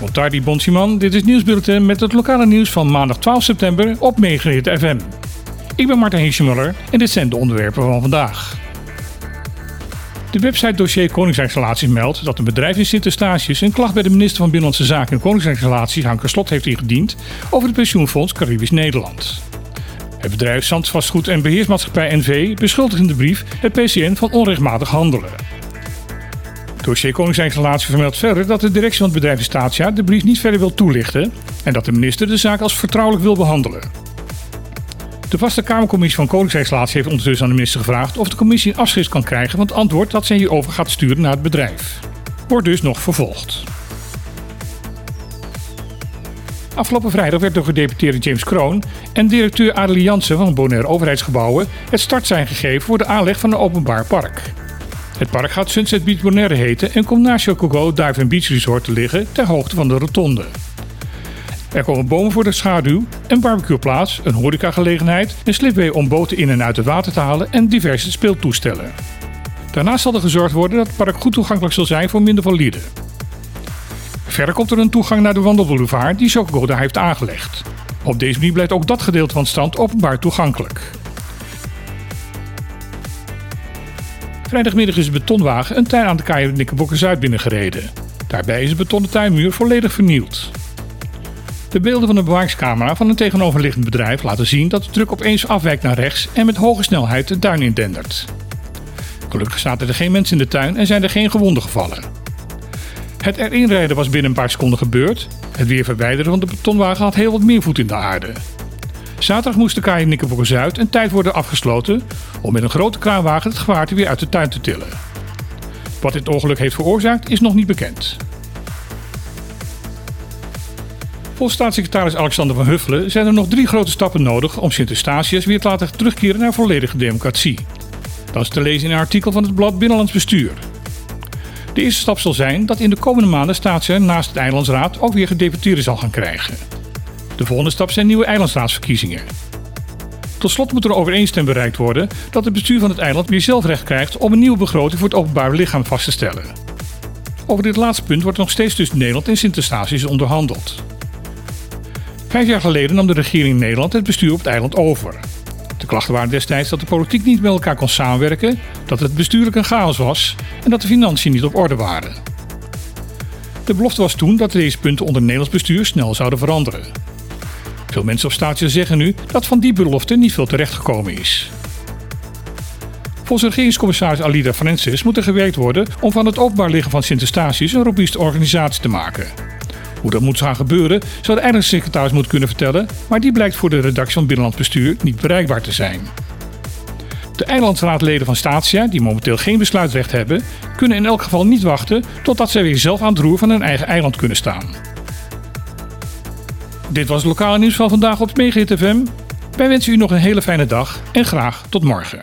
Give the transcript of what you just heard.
Montardi Bonsiman, dit is Nieuwsbulletin met het lokale nieuws van maandag 12 september op Megahit FM. Ik ben Martin Heesemuller en dit zijn de onderwerpen van vandaag. De website dossier Koningsrijksrelaties meldt dat een bedrijf in Sint-Eustatius een klacht bij de minister van Binnenlandse Zaken en Koningsrijksrelaties, Hanker Slot, heeft ingediend over het pensioenfonds Caribisch Nederland. Het bedrijf Zandsvastgoed en Beheersmaatschappij NV beschuldigt in de brief het PCN van onrechtmatig handelen. Dossier Koningsrijksrelaties vermeldt verder dat de directie van het bedrijf Statia de brief niet verder wil toelichten en dat de minister de zaak als vertrouwelijk wil behandelen. De vaste Kamercommissie van Koningsrijksrelaties heeft ondertussen aan de minister gevraagd of de commissie een afschrift kan krijgen van het antwoord dat zij hierover gaat sturen naar het bedrijf. Wordt dus nog vervolgd. Afgelopen vrijdag werd door gedeputeerde James Kroon en directeur Adelie Jansen van Bonaire Overheidsgebouwen het startsein gegeven voor de aanleg van een openbaar park. Het park gaat Sunset Beach Bonaire heten en komt naast Chocogo Dive Beach Resort te liggen ter hoogte van de rotonde. Er komen bomen voor de schaduw, een barbecueplaats, een horecagelegenheid, een slipway om boten in en uit het water te halen en diverse speeltoestellen. Daarnaast zal er gezorgd worden dat het park goed toegankelijk zal zijn voor minder valide. Verder komt er een toegang naar de wandelboulevard die Chocogo daar heeft aangelegd. Op deze manier blijft ook dat gedeelte van het strand openbaar toegankelijk. Vrijdagmiddag is een betonwagen een tuin aan de kaai Nikkerbokker Zuid binnengereden. Daarbij is een betonnen tuinmuur volledig vernield. De beelden van de bewakingscamera van een tegenoverliggend bedrijf laten zien dat de truck opeens afwijkt naar rechts en met hoge snelheid de tuin indendert. Gelukkig zaten er geen mensen in de tuin en zijn er geen gewonden gevallen. Het erin rijden was binnen een paar seconden gebeurd. Het weer verwijderen van de betonwagen had heel wat meer voet in de aarde. Zaterdag moest de kaai Nikkerbokker Zuid een tijd worden afgesloten om met een grote kraanwagen het gevaarte weer uit de tuin te tillen. Wat dit ongeluk heeft veroorzaakt is nog niet bekend. Volgens staatssecretaris Alexander van Huffelen zijn er nog drie grote stappen nodig om Sint-Eustatius weer te laten terugkeren naar volledige democratie. Dat is te lezen in een artikel van het blad Binnenlands Bestuur. De eerste stap zal zijn dat in de komende maanden Statia naast het Eilandsraad ook weer gedeputeerden zal gaan krijgen. De volgende stap zijn nieuwe eilandsraadsverkiezingen. Tot slot moet er overeenstemming bereikt worden dat het bestuur van het eiland weer zelf recht krijgt om een nieuwe begroting voor het openbaar lichaam vast te stellen. Over dit laatste punt wordt nog steeds tussen Nederland en Sint-Eustatius onderhandeld. Vijf jaar geleden nam de regering in Nederland het bestuur op het eiland over. De klachten waren destijds dat de politiek niet met elkaar kon samenwerken, dat het bestuurlijk een chaos was en dat de financiën niet op orde waren. De belofte was toen dat deze punten onder Nederlands bestuur snel zouden veranderen. Veel mensen op staatje zeggen nu dat van die belofte niet veel terechtgekomen is. Volgens regeringscommissaris Alida Francis moet er gewerkt worden om van het openbaar liggen van Sint-Eustatius een robuuste organisatie te maken. Hoe dat moet gaan gebeuren zou de eindelijke moeten kunnen vertellen, maar die blijkt voor de redactie van Binnenland Bestuur niet bereikbaar te zijn. De eilandsraadleden van Statia, die momenteel geen besluitrecht hebben, kunnen in elk geval niet wachten totdat zij weer zelf aan het roer van hun eigen eiland kunnen staan. Dit was het lokale nieuws van vandaag op Megahit FM. Wij wensen u nog een hele fijne dag en graag tot morgen.